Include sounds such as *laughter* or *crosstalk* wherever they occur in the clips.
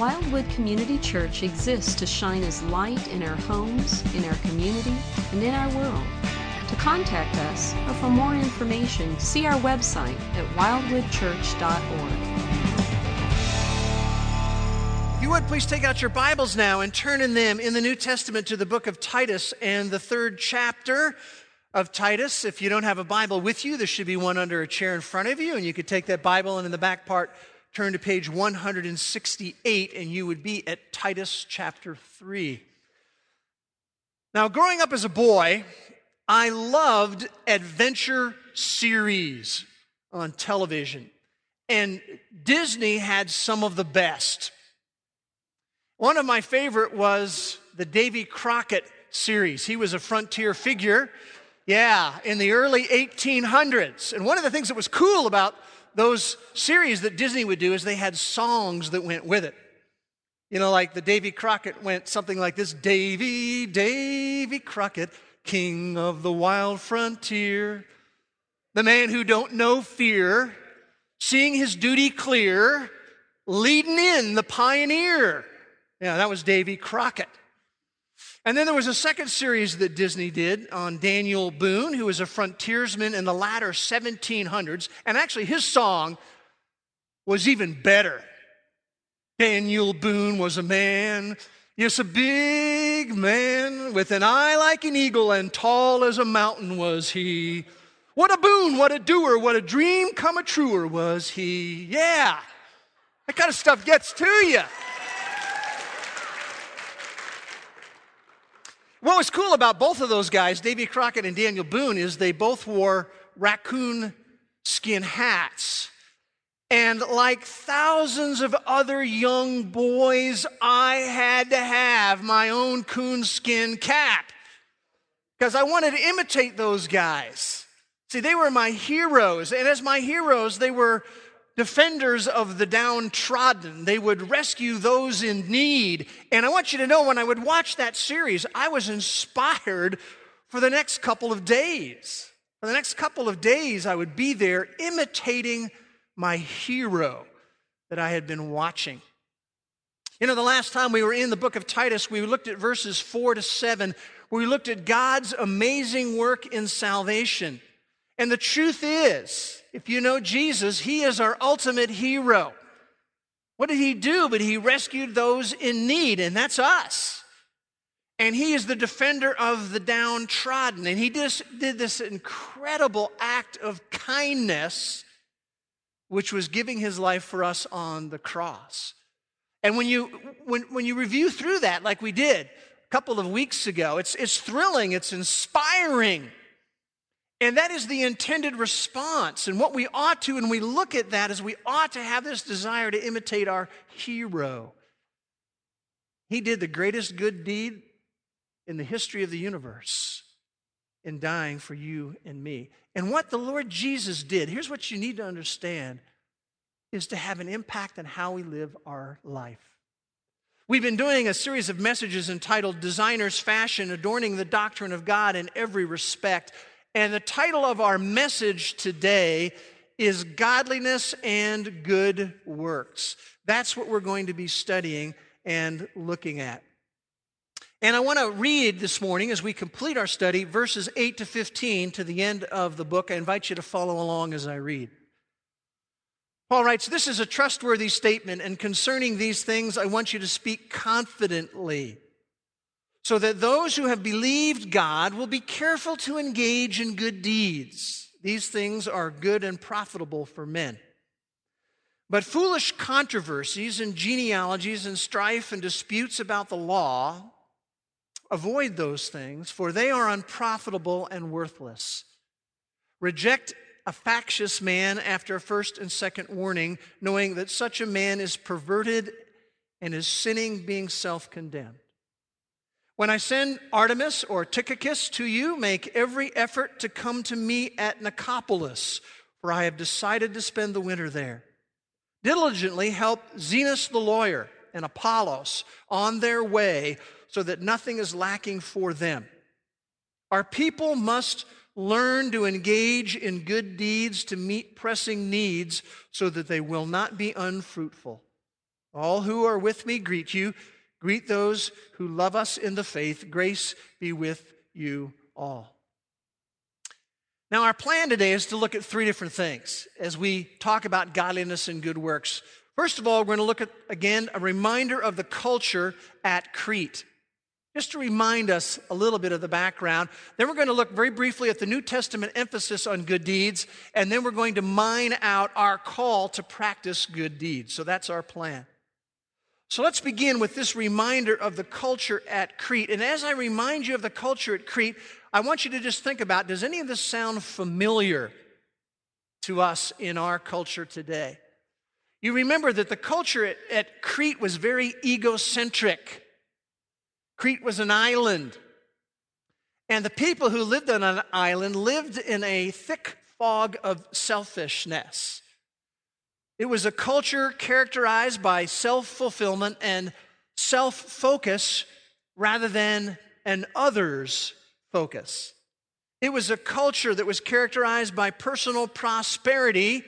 Wildwood Community Church exists to shine as light in our homes, in our community, and in our world. To contact us or for more information, see our website at wildwoodchurch.org. If you would please take out your Bibles now and turn in them in the New Testament to the book of Titus and the third chapter of Titus. If you don't have a Bible with you, there should be one under a chair in front of you, and you could take that Bible and in the back part turn to page 168, and you would be at Titus chapter 3. Now, growing up as a boy, I loved adventure series on television, and Disney had some of the best. One of my favorite was the Davy Crockett series. He was a frontier figure, yeah, in the early 1800s. And one of the things that was cool about those series that Disney would do is they had songs that went with it. You know, like the Davy Crockett went something like this Davy, Davy Crockett, king of the wild frontier, the man who don't know fear, seeing his duty clear, leading in the pioneer. Yeah, that was Davy Crockett. And then there was a second series that Disney did on Daniel Boone, who was a frontiersman in the latter 1700s. And actually, his song was even better. Daniel Boone was a man, yes, a big man, with an eye like an eagle and tall as a mountain was he. What a boon, what a doer, what a dream come a truer was he. Yeah, that kind of stuff gets to you. What was cool about both of those guys, Davy Crockett and Daniel Boone, is they both wore raccoon skin hats. And like thousands of other young boys, I had to have my own coonskin cap because I wanted to imitate those guys. See, they were my heroes. And as my heroes, they were defenders of the downtrodden. They would rescue those in need. And I want you to know when I would watch that series, I was inspired for the next couple of days. For the next couple of days, I would be there imitating my hero that I had been watching. You know, the last time we were in the book of Titus, we looked at verses four to seven, we looked at God's amazing work in salvation. And the truth is, if you know Jesus, he is our ultimate hero. What did he do? But he rescued those in need, and that's us. And he is the defender of the downtrodden. And he just did this incredible act of kindness, which was giving his life for us on the cross. And when you, when, when you review through that, like we did a couple of weeks ago, it's, it's thrilling, it's inspiring. And that is the intended response. And what we ought to, and we look at that, is we ought to have this desire to imitate our hero. He did the greatest good deed in the history of the universe in dying for you and me. And what the Lord Jesus did, here's what you need to understand, is to have an impact on how we live our life. We've been doing a series of messages entitled Designer's Fashion, adorning the doctrine of God in every respect. And the title of our message today is Godliness and Good Works. That's what we're going to be studying and looking at. And I want to read this morning as we complete our study verses 8 to 15 to the end of the book. I invite you to follow along as I read. Paul writes, This is a trustworthy statement, and concerning these things, I want you to speak confidently so that those who have believed God will be careful to engage in good deeds. These things are good and profitable for men. But foolish controversies and genealogies and strife and disputes about the law, avoid those things, for they are unprofitable and worthless. Reject a factious man after a first and second warning, knowing that such a man is perverted and is sinning, being self condemned. When I send Artemas or Tychicus to you, make every effort to come to me at Nicopolis, for I have decided to spend the winter there. Diligently help Zenas the lawyer and Apollos on their way so that nothing is lacking for them. Our people must learn to engage in good deeds to meet pressing needs so that they will not be unfruitful. All who are with me greet you. Greet those who love us in the faith. Grace be with you all. Now, our plan today is to look at three different things as we talk about godliness and good works. First of all, we're going to look at, again, a reminder of the culture at Crete. Just to remind us a little bit of the background. Then we're going to look very briefly at the New Testament emphasis on good deeds, and then we're going to mine out our call to practice good deeds. So that's our plan. So let's begin with this reminder of the culture at Crete. And as I remind you of the culture at Crete, I want you to just think about does any of this sound familiar to us in our culture today? You remember that the culture at, at Crete was very egocentric. Crete was an island. And the people who lived on an island lived in a thick fog of selfishness. It was a culture characterized by self fulfillment and self focus rather than an others focus. It was a culture that was characterized by personal prosperity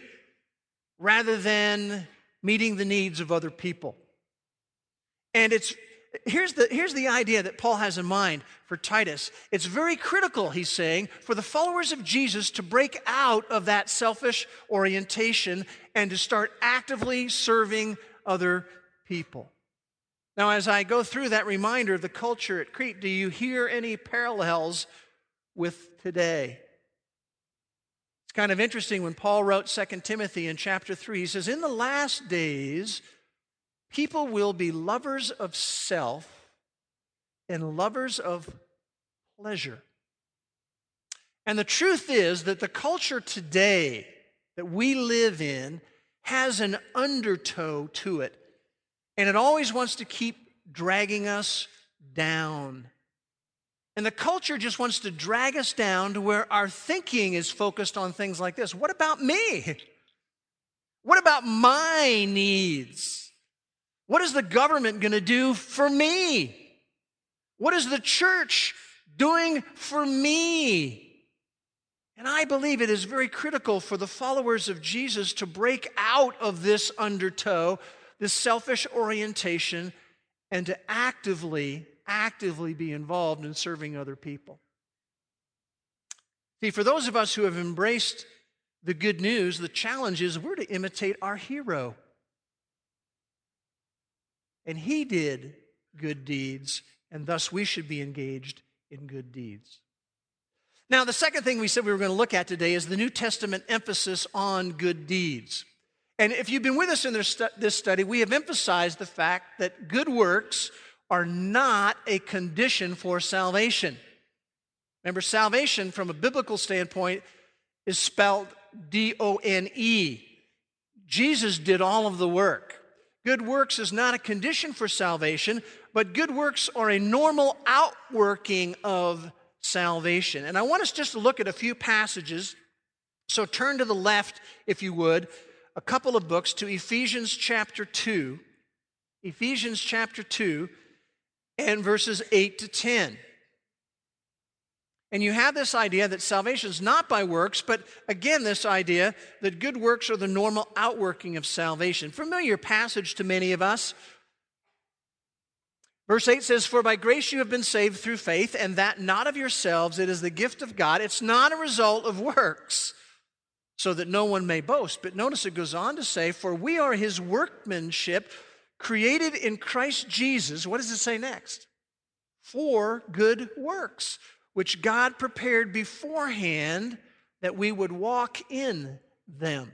rather than meeting the needs of other people. And it's here's the, here's the idea that Paul has in mind for Titus. It's very critical, he's saying, for the followers of Jesus to break out of that selfish orientation and to start actively serving other people. Now, as I go through that reminder of the culture at Crete, do you hear any parallels with today? It's kind of interesting when Paul wrote 2 Timothy in chapter 3, he says, In the last days, People will be lovers of self and lovers of pleasure. And the truth is that the culture today that we live in has an undertow to it. And it always wants to keep dragging us down. And the culture just wants to drag us down to where our thinking is focused on things like this What about me? What about my needs? What is the government going to do for me? What is the church doing for me? And I believe it is very critical for the followers of Jesus to break out of this undertow, this selfish orientation, and to actively, actively be involved in serving other people. See, for those of us who have embraced the good news, the challenge is we're to imitate our hero. And he did good deeds, and thus we should be engaged in good deeds. Now, the second thing we said we were going to look at today is the New Testament emphasis on good deeds. And if you've been with us in this study, we have emphasized the fact that good works are not a condition for salvation. Remember, salvation from a biblical standpoint is spelled D O N E. Jesus did all of the work. Good works is not a condition for salvation, but good works are a normal outworking of salvation. And I want us just to look at a few passages. So turn to the left, if you would, a couple of books to Ephesians chapter 2. Ephesians chapter 2 and verses 8 to 10. And you have this idea that salvation is not by works, but again, this idea that good works are the normal outworking of salvation. Familiar passage to many of us. Verse 8 says, For by grace you have been saved through faith, and that not of yourselves, it is the gift of God. It's not a result of works, so that no one may boast. But notice it goes on to say, For we are his workmanship, created in Christ Jesus. What does it say next? For good works which God prepared beforehand that we would walk in them.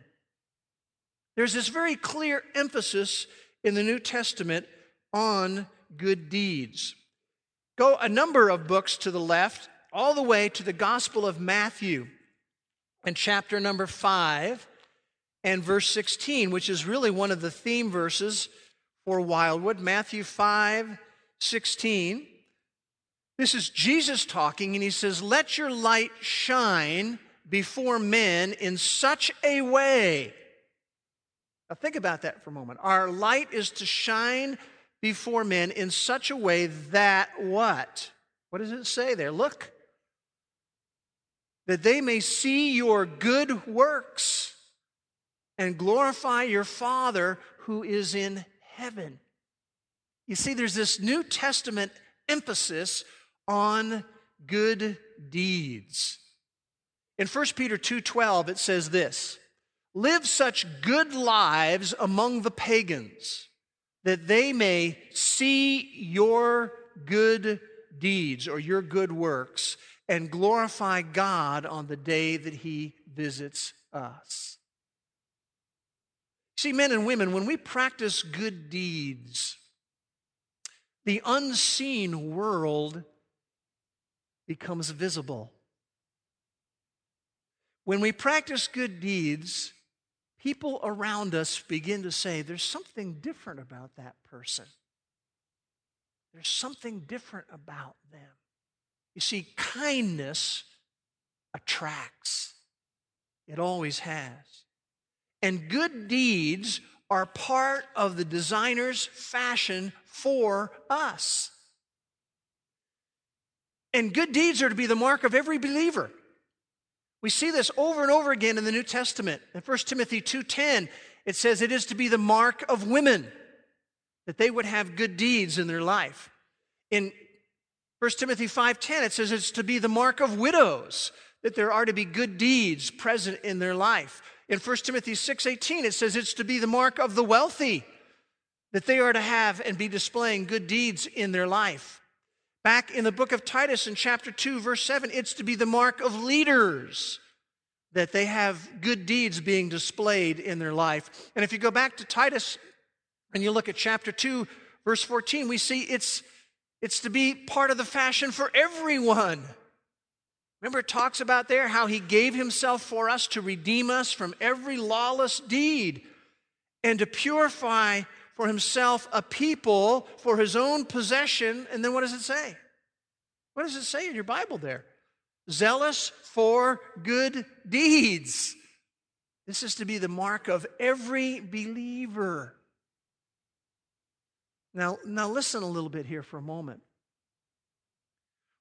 There's this very clear emphasis in the New Testament on good deeds. Go a number of books to the left, all the way to the Gospel of Matthew and chapter number 5 and verse 16, which is really one of the theme verses for Wildwood. Matthew 5 16. This is Jesus talking, and he says, Let your light shine before men in such a way. Now, think about that for a moment. Our light is to shine before men in such a way that what? What does it say there? Look. That they may see your good works and glorify your Father who is in heaven. You see, there's this New Testament emphasis on good deeds. In 1 Peter 2:12 it says this, "Live such good lives among the pagans that they may see your good deeds or your good works and glorify God on the day that he visits us." See, men and women, when we practice good deeds, the unseen world becomes visible. When we practice good deeds, people around us begin to say, There's something different about that person. There's something different about them. You see, kindness attracts, it always has. And good deeds are part of the designer's fashion for us. And good deeds are to be the mark of every believer. We see this over and over again in the New Testament. In 1 Timothy 2:10, it says it is to be the mark of women that they would have good deeds in their life. In 1 Timothy 5:10, it says it's to be the mark of widows that there are to be good deeds present in their life. In 1 Timothy 6:18 it says it's to be the mark of the wealthy that they are to have and be displaying good deeds in their life. Back in the book of Titus in chapter 2 verse 7 it's to be the mark of leaders that they have good deeds being displayed in their life. And if you go back to Titus and you look at chapter 2 verse 14 we see it's it's to be part of the fashion for everyone. Remember, it talks about there how he gave himself for us to redeem us from every lawless deed and to purify for himself a people for his own possession. And then what does it say? What does it say in your Bible there? Zealous for good deeds. This is to be the mark of every believer. Now, now listen a little bit here for a moment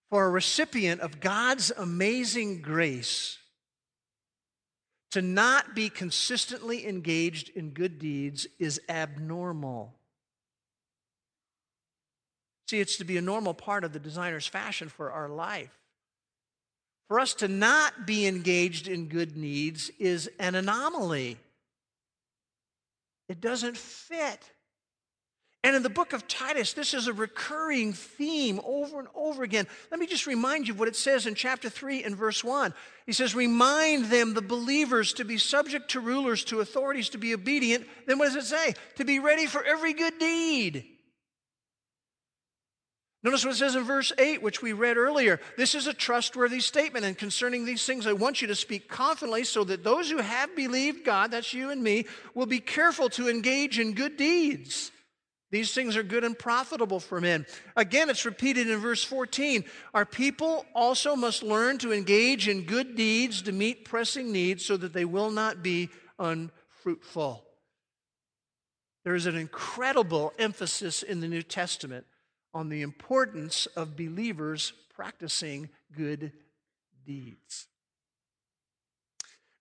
for a recipient of God's amazing grace to not be consistently engaged in good deeds is abnormal. See, it's to be a normal part of the designer's fashion for our life. For us to not be engaged in good deeds is an anomaly. It doesn't fit. And in the book of Titus, this is a recurring theme over and over again. Let me just remind you of what it says in chapter 3 and verse 1. He says, Remind them, the believers, to be subject to rulers, to authorities, to be obedient. Then what does it say? To be ready for every good deed. Notice what it says in verse 8, which we read earlier. This is a trustworthy statement, and concerning these things, I want you to speak confidently so that those who have believed God, that's you and me, will be careful to engage in good deeds. These things are good and profitable for men. Again, it's repeated in verse 14. Our people also must learn to engage in good deeds to meet pressing needs so that they will not be unfruitful. There is an incredible emphasis in the New Testament on the importance of believers practicing good deeds.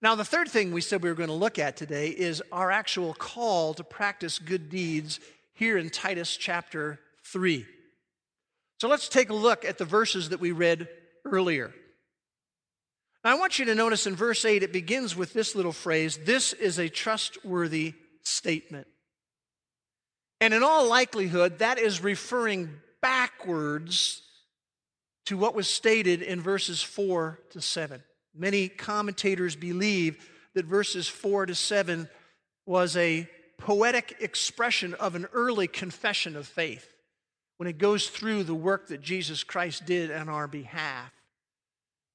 Now, the third thing we said we were going to look at today is our actual call to practice good deeds here in Titus chapter 3. So let's take a look at the verses that we read earlier. Now, I want you to notice in verse 8, it begins with this little phrase this is a trustworthy statement. And in all likelihood, that is referring backwards to what was stated in verses 4 to 7. Many commentators believe that verses 4 to 7 was a poetic expression of an early confession of faith when it goes through the work that Jesus Christ did on our behalf.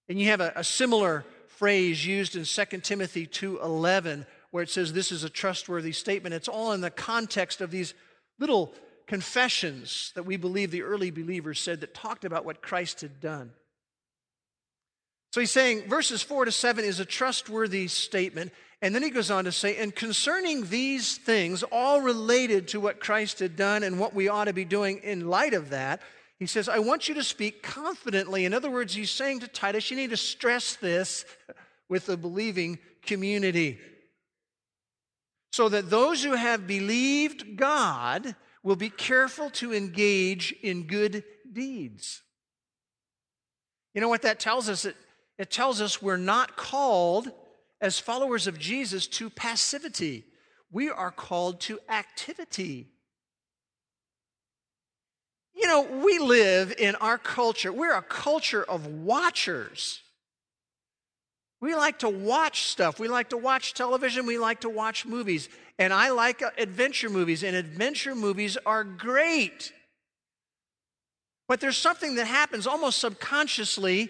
And you have a, a similar phrase used in 2 Timothy 2:11 where it says this is a trustworthy statement. It's all in the context of these little confessions that we believe the early believers said that talked about what Christ had done. So he's saying verses 4 to 7 is a trustworthy statement. And then he goes on to say, and concerning these things, all related to what Christ had done and what we ought to be doing in light of that, he says, I want you to speak confidently. In other words, he's saying to Titus, you need to stress this with the believing community. so that those who have believed God will be careful to engage in good deeds. You know what that tells us? It, it tells us we're not called as followers of Jesus to passivity. We are called to activity. You know, we live in our culture, we're a culture of watchers. We like to watch stuff. We like to watch television. We like to watch movies. And I like adventure movies, and adventure movies are great. But there's something that happens almost subconsciously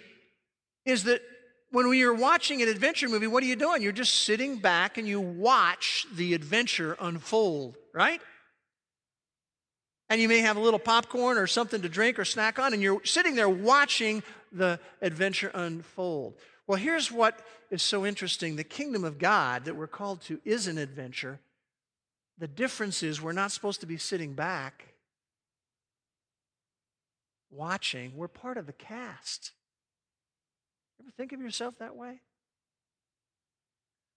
is that when we are watching an adventure movie, what are you doing? You're just sitting back and you watch the adventure unfold, right? And you may have a little popcorn or something to drink or snack on, and you're sitting there watching the adventure unfold. Well, here's what is so interesting the kingdom of God that we're called to is an adventure. The difference is we're not supposed to be sitting back watching, we're part of the cast. Ever think of yourself that way?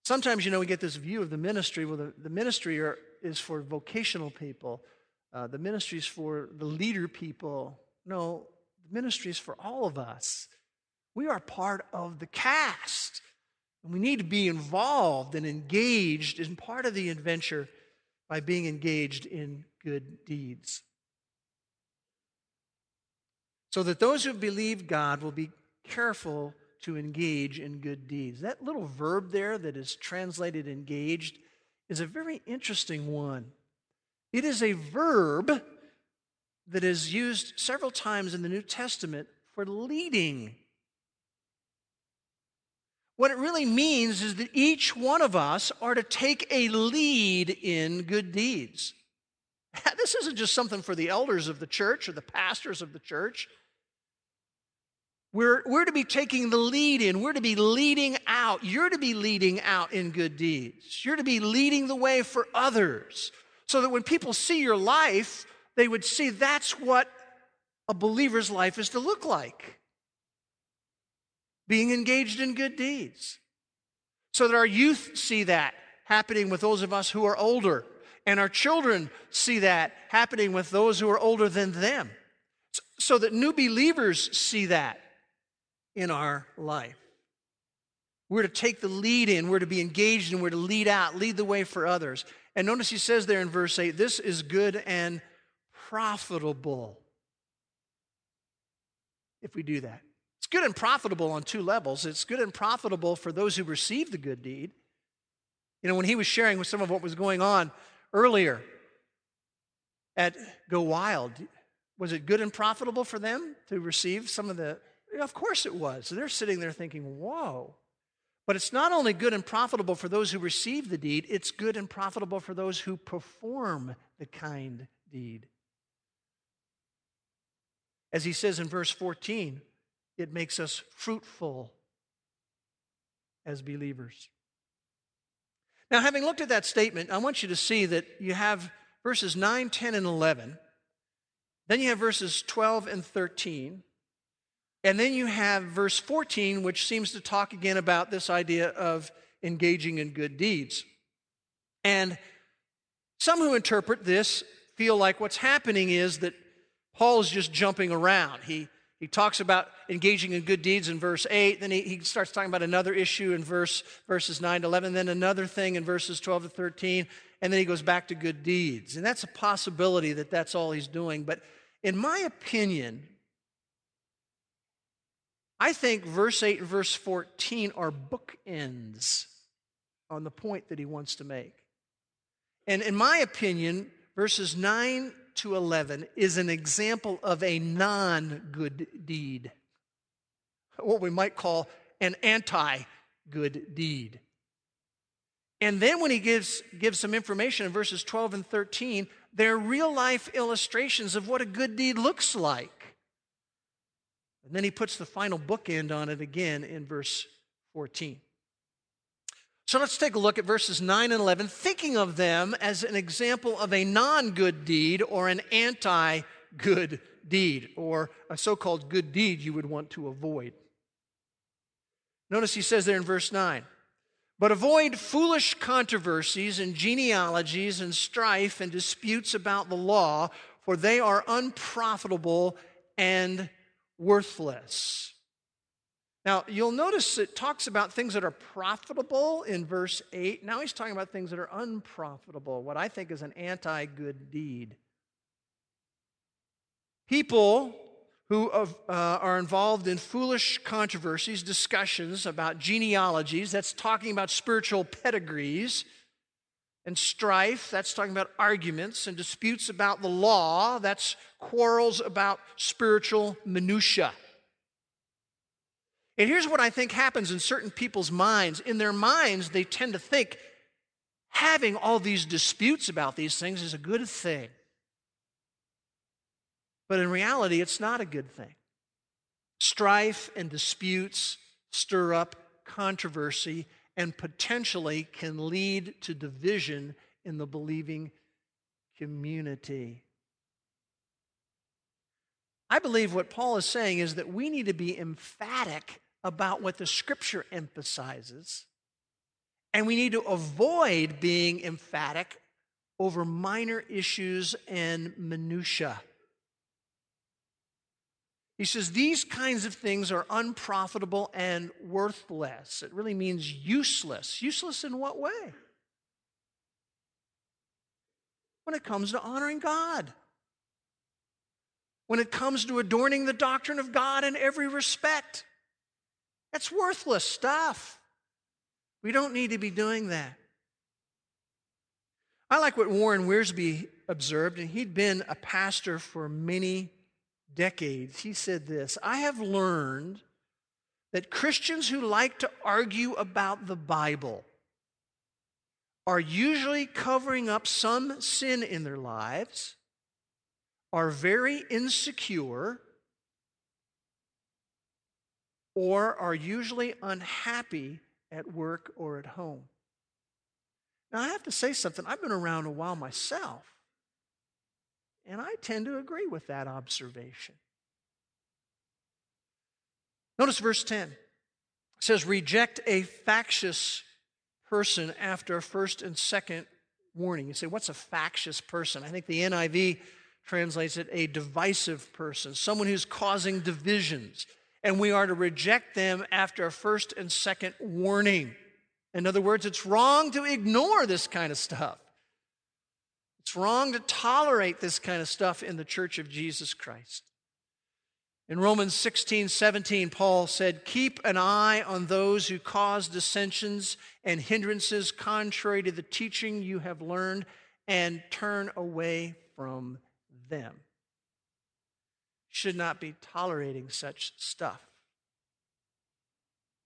Sometimes, you know, we get this view of the ministry. Well, the, the ministry are, is for vocational people, uh, the ministry is for the leader people. No, the ministry is for all of us. We are part of the cast. And we need to be involved and engaged in part of the adventure by being engaged in good deeds. So that those who believe God will be careful to engage in good deeds. That little verb there that is translated engaged is a very interesting one. It is a verb that is used several times in the New Testament for leading what it really means is that each one of us are to take a lead in good deeds. *laughs* This isn't just something for the elders of the church or the pastors of the church. We're, we're to be taking the lead in. We're to be leading out. You're to be leading out in good deeds. You're to be leading the way for others so that when people see your life, they would see that's what a believer's life is to look like being engaged in good deeds. So that our youth see that happening with those of us who are older, and our children see that happening with those who are older than them. So that new believers see that in our life. We're to take the lead in, we're to be engaged, and we're to lead out, lead the way for others. And notice he says there in verse 8 this is good and profitable if we do that. It's good and profitable on two levels. It's good and profitable for those who receive the good deed. You know, when he was sharing with some of what was going on earlier at Go Wild, was it good and profitable for them to receive some of the? Of course it was. They're sitting there thinking, whoa. But it's not only good and profitable for those who receive the deed, it's good and profitable for those who perform the kind deed. As he says in verse 14, it makes us fruitful as believers. Now, having looked at that statement, I want you to see that you have verses 9, 10, and 11. Then you have verses 12 and 13. And then you have verse 14, which seems to talk again about this idea of engaging in good deeds. And some who interpret this feel like what's happening is that Paul is just jumping around. He he talks about engaging in good deeds in verse 8. Then he, he starts talking about another issue in verse, verses 9 to 11. Then another thing in verses 12 to 13. And then he goes back to good deeds. And that's a possibility that that's all he's doing. But in my opinion, I think verse 8 and verse 14 are bookends on the point that he wants to make. And in my opinion, verses 9 to 11 is an example of a non good deed, what we might call an anti good deed. And then when he gives, gives some information in verses 12 and 13, they're real life illustrations of what a good deed looks like. And then he puts the final bookend on it again in verse 14. So let's take a look at verses 9 and 11, thinking of them as an example of a non good deed or an anti good deed, or a so called good deed you would want to avoid. Notice he says there in verse 9, But avoid foolish controversies and genealogies and strife and disputes about the law, for they are unprofitable and worthless. Now, you'll notice it talks about things that are profitable in verse 8. Now he's talking about things that are unprofitable, what I think is an anti good deed. People who uh, are involved in foolish controversies, discussions about genealogies, that's talking about spiritual pedigrees, and strife, that's talking about arguments, and disputes about the law, that's quarrels about spiritual minutiae. And here's what I think happens in certain people's minds. In their minds, they tend to think having all these disputes about these things is a good thing. But in reality, it's not a good thing. Strife and disputes stir up controversy and potentially can lead to division in the believing community. I believe what Paul is saying is that we need to be emphatic about what the scripture emphasizes, and we need to avoid being emphatic over minor issues and minutiae. He says these kinds of things are unprofitable and worthless. It really means useless. Useless in what way? When it comes to honoring God when it comes to adorning the doctrine of God in every respect. That's worthless stuff. We don't need to be doing that. I like what Warren Wiersbe observed, and he'd been a pastor for many decades. He said this I have learned that Christians who like to argue about the Bible are usually covering up some sin in their lives are very insecure or are usually unhappy at work or at home. Now, I have to say something. I've been around a while myself, and I tend to agree with that observation. Notice verse 10. It says, Reject a factious person after a first and second warning. You say, What's a factious person? I think the NIV translates it a divisive person, someone who's causing divisions. And we are to reject them after a first and second warning. In other words, it's wrong to ignore this kind of stuff. It's wrong to tolerate this kind of stuff in the church of Jesus Christ. In Romans 16, 17, Paul said, Keep an eye on those who cause dissensions and hindrances contrary to the teaching you have learned, and turn away from them. Should not be tolerating such stuff.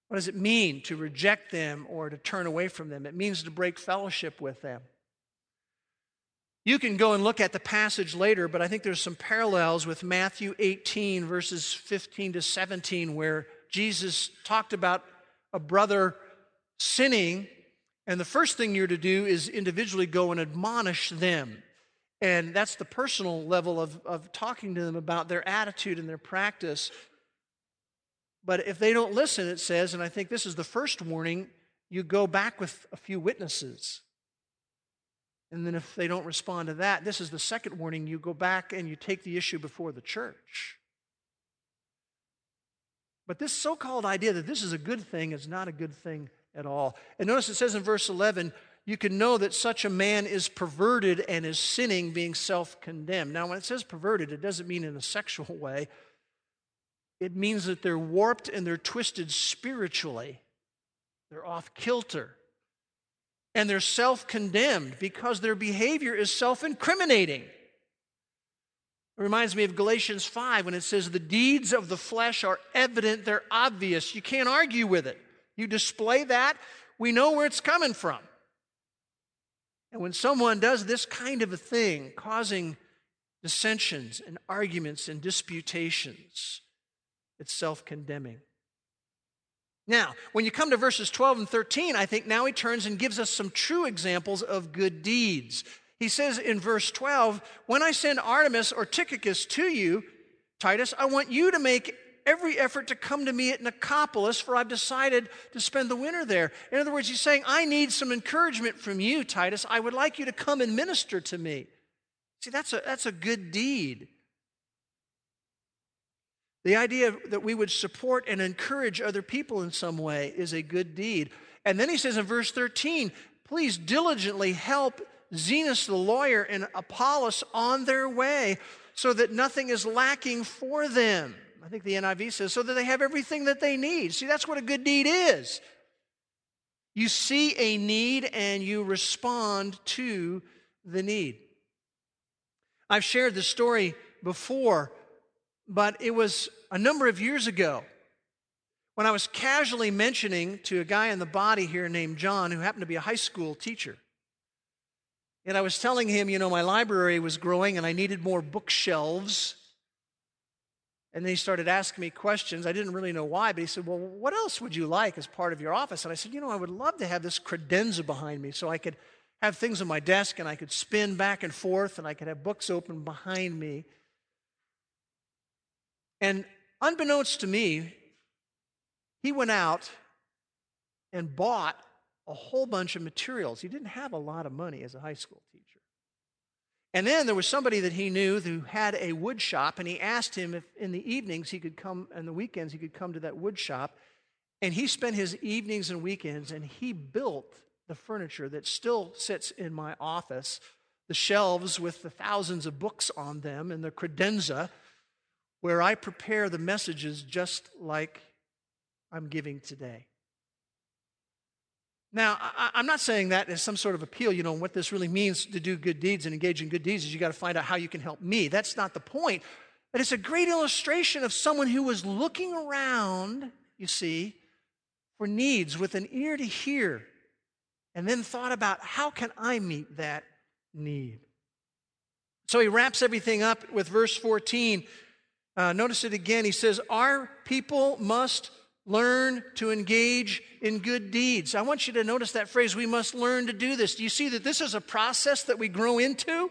What does it mean to reject them or to turn away from them? It means to break fellowship with them. You can go and look at the passage later, but I think there's some parallels with Matthew 18, verses 15 to 17, where Jesus talked about a brother sinning, and the first thing you're to do is individually go and admonish them. And that's the personal level of, of talking to them about their attitude and their practice. But if they don't listen, it says, and I think this is the first warning, you go back with a few witnesses. And then if they don't respond to that, this is the second warning, you go back and you take the issue before the church. But this so called idea that this is a good thing is not a good thing at all. And notice it says in verse 11, you can know that such a man is perverted and is sinning, being self condemned. Now, when it says perverted, it doesn't mean in a sexual way, it means that they're warped and they're twisted spiritually, they're off kilter. And they're self condemned because their behavior is self incriminating. It reminds me of Galatians 5 when it says, The deeds of the flesh are evident, they're obvious. You can't argue with it. You display that, we know where it's coming from. And when someone does this kind of a thing, causing dissensions and arguments and disputations, it's self condemning. Now, when you come to verses 12 and 13, I think now he turns and gives us some true examples of good deeds. He says in verse 12, When I send Artemas or Tychicus to you, Titus, I want you to make every effort to come to me at Nicopolis, for I've decided to spend the winter there. In other words, he's saying, I need some encouragement from you, Titus. I would like you to come and minister to me. See, that's a, that's a good deed. The idea that we would support and encourage other people in some way is a good deed. And then he says in verse 13, please diligently help Zenas the lawyer and Apollos on their way so that nothing is lacking for them. I think the NIV says, so that they have everything that they need. See, that's what a good deed is. You see a need and you respond to the need. I've shared the story before, but it was a number of years ago when I was casually mentioning to a guy in the body here named John, who happened to be a high school teacher. And I was telling him, you know, my library was growing and I needed more bookshelves. And then he started asking me questions. I didn't really know why, but he said, Well, what else would you like as part of your office? And I said, You know, I would love to have this credenza behind me so I could have things on my desk and I could spin back and forth and I could have books open behind me. And unbeknownst to me, he went out and bought a whole bunch of materials. He didn't have a lot of money as a high school teacher. And then there was somebody that he knew who had a wood shop, and he asked him if in the evenings he could come, and the weekends he could come to that wood shop. And he spent his evenings and weekends, and he built the furniture that still sits in my office the shelves with the thousands of books on them, and the credenza, where I prepare the messages just like I'm giving today. Now, I, am not saying that as some sort of appeal, you know, what this really means to do good deeds and engage in good deeds is you got to find out how you can help me. That's not the point. But it's a great illustration of someone who was looking around, you see, for needs with an ear to hear, and then thought about how can I meet that need. So he wraps everything up with verse 14. Uh, notice it again. He says, Our people must learn to engage in good deeds. I want you to notice that phrase, we must learn to do this. Do you see that this is a process that we grow into?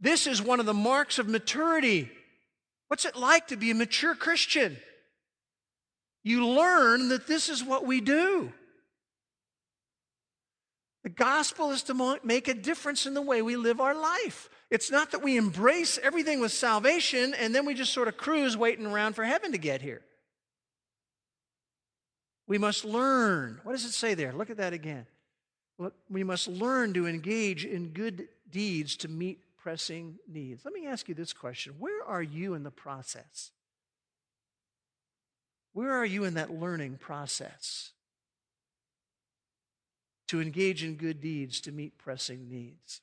This is one of the marks of maturity. What's it like to be a mature Christian? You learn that this is what we do. The gospel is to make a difference in the way we live our life. It's not that we embrace everything with salvation and then we just sort of cruise waiting around for heaven to get here. We must learn. What does it say there? Look at that again. We must learn to engage in good deeds to meet pressing needs. Let me ask you this question Where are you in the process? Where are you in that learning process? To engage in good deeds to meet pressing needs.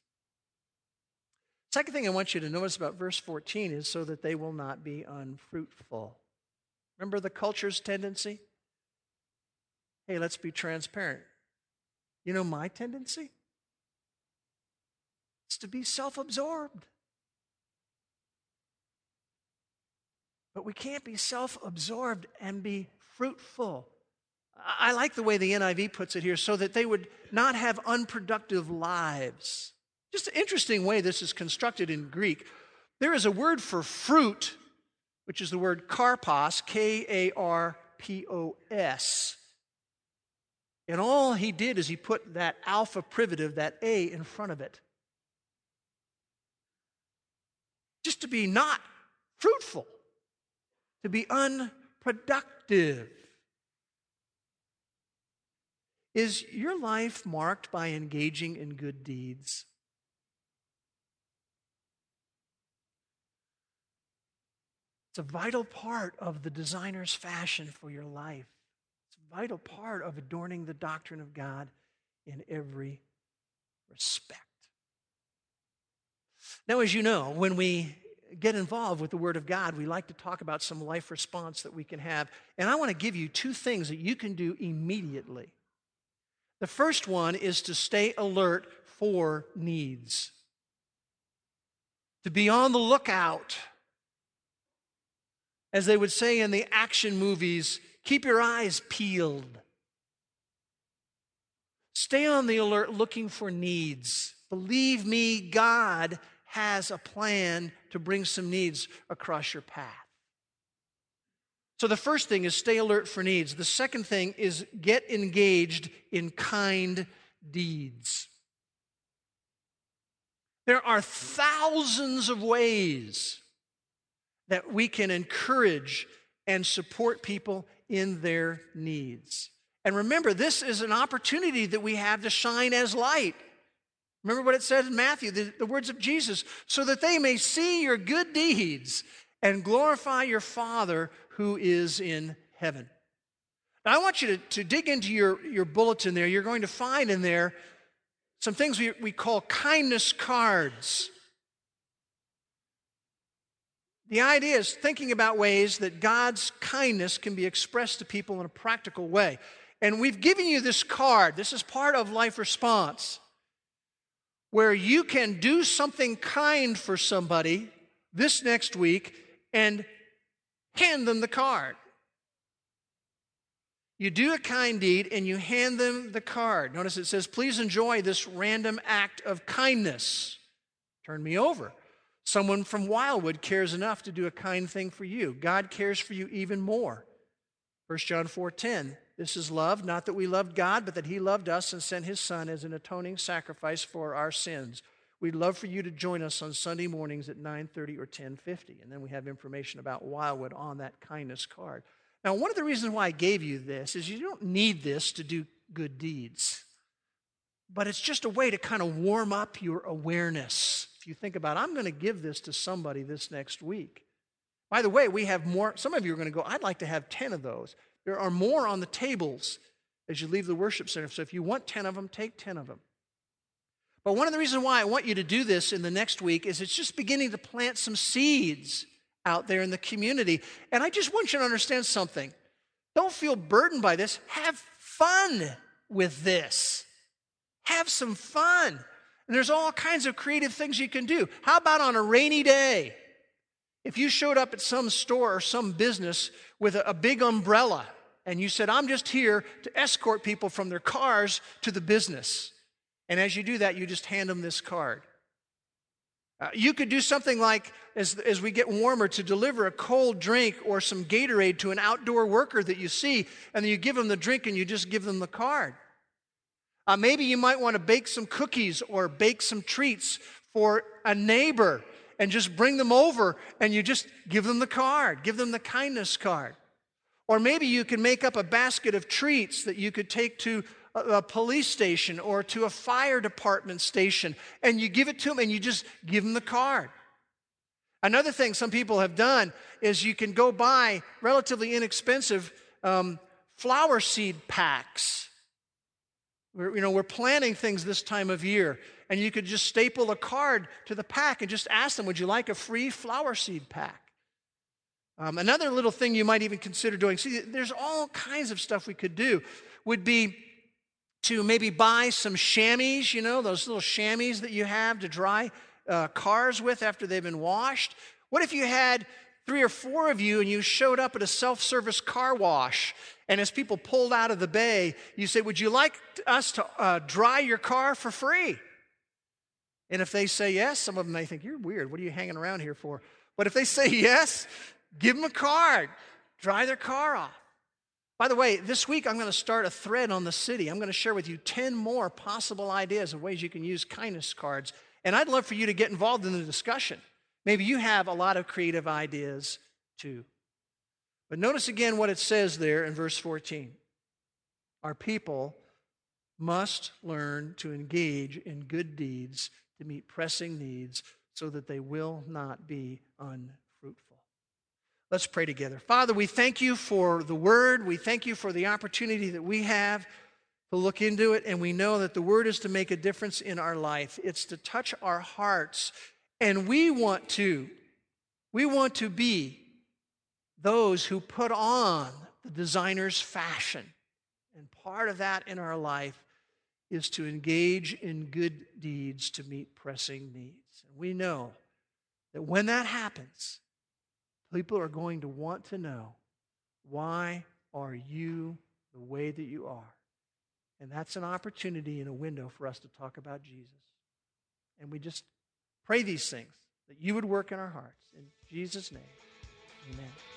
Second thing I want you to notice about verse 14 is so that they will not be unfruitful. Remember the culture's tendency? Hey, let's be transparent. You know my tendency? It's to be self absorbed. But we can't be self absorbed and be fruitful. I like the way the NIV puts it here so that they would not have unproductive lives. Just an interesting way this is constructed in Greek. There is a word for fruit, which is the word karpos, K A R P O S. And all he did is he put that alpha privative, that A, in front of it. Just to be not fruitful, to be unproductive. Is your life marked by engaging in good deeds? It's a vital part of the designer's fashion for your life. It's a vital part of adorning the doctrine of God in every respect. Now, as you know, when we get involved with the Word of God, we like to talk about some life response that we can have. And I want to give you two things that you can do immediately. The first one is to stay alert for needs, to be on the lookout as they would say in the action movies, keep your eyes peeled. Stay on the alert looking for needs. Believe me, God has a plan to bring some needs across your path. So the first thing is stay alert for needs. The second thing is get engaged in kind deeds. There are thousands of ways that we can encourage and support people in their needs. And remember, this is an opportunity that we have to shine as light. Remember what it said in Matthew, the, the, words of Jesus, so that they may see your good deeds and glorify your Father who is in heaven. Now, I want you to, to dig into your, your bulletin there. You're going to find in there some things we, we call kindness cards. The idea is thinking about ways that God's kindness can be expressed to people in a practical way. And we've given you this card. This is part of Life Response, where you can do something kind for somebody this next week and hand them the card. You do a kind deed and you hand them the card. Notice it says, Please enjoy this random act of kindness. Turn me over. Someone from Wildwood cares enough to do a kind thing for you. God cares for you even more. 1 John 4:10 This is love, not that we loved God, but that he loved us and sent his son as an atoning sacrifice for our sins. We'd love for you to join us on Sunday mornings at 9:30 or 10:50 and then we have information about Wildwood on that kindness card. Now, one of the reasons why I gave you this is you don't need this to do good deeds, but it's just a way to kind of warm up your awareness. If you think about, I'm going to give this to somebody this next week. By the way, we have more. Some of you are going to go, I'd like to have 10 of those. There are more on the tables as you leave the worship center. So if you want 10 of them, take 10 of them. But one of the reasons why I want you to do this in the next week is it's just beginning to plant some seeds out there in the community. And I just want you to understand something. Don't feel burdened by this. Have fun with this. Have some fun. And there's all kinds of creative things you can do. How about on a rainy day? If you showed up at some store or some business with a, big umbrella and you said, I'm just here to escort people from their cars to the business. And as you do that, you just hand them this card. Uh, you could do something like, as, as we get warmer, to deliver a cold drink or some Gatorade to an outdoor worker that you see, and then you give them the drink and you just give them the card. Uh, maybe you might want to bake some cookies or bake some treats for a neighbor and just bring them over and you just give them the card, give them the kindness card. Or maybe you can make up a basket of treats that you could take to a police station or to a fire department station and you give it to them and you just give them the card. Another thing some people have done is you can go buy relatively inexpensive um, flower seed packs. We're, you know, we're planting things this time of year, and you could just staple a card to the pack and just ask them, Would you like a free flower seed pack? Um, another little thing you might even consider doing, see, there's all kinds of stuff we could do, would be to maybe buy some chamois, you know, those little chamois that you have to dry uh, cars with after they've been washed. What if you had three or four of you and you showed up at a self service car wash? And as people pulled out of the bay, you say, Would you like us to uh, dry your car for free? And if they say yes, some of them may think, You're weird. What are you hanging around here for? But if they say *laughs* yes, give them a card, dry their car off. By the way, this week I'm going to start a thread on the city. I'm going to share with you 10 more possible ideas of ways you can use kindness cards. And I'd love for you to get involved in the discussion. Maybe you have a lot of creative ideas too. But notice again what it says there in verse 14. Our people must learn to engage in good deeds to meet pressing needs so that they will not be unfruitful. Let's pray together. Father, we thank you for the word. We thank you for the opportunity that we have to look into it. And we know that the word is to make a difference in our life, it's to touch our hearts. And we want to, we want to be those who put on the designer's fashion. And part of that in our life is to engage in good deeds to meet pressing needs. And we know that when that happens, People are going to want to know why are you the way that you are? And that's an opportunity and a window for us to talk about Jesus. And we just Pray these things that you would work in our hearts. In Jesus' name, amen.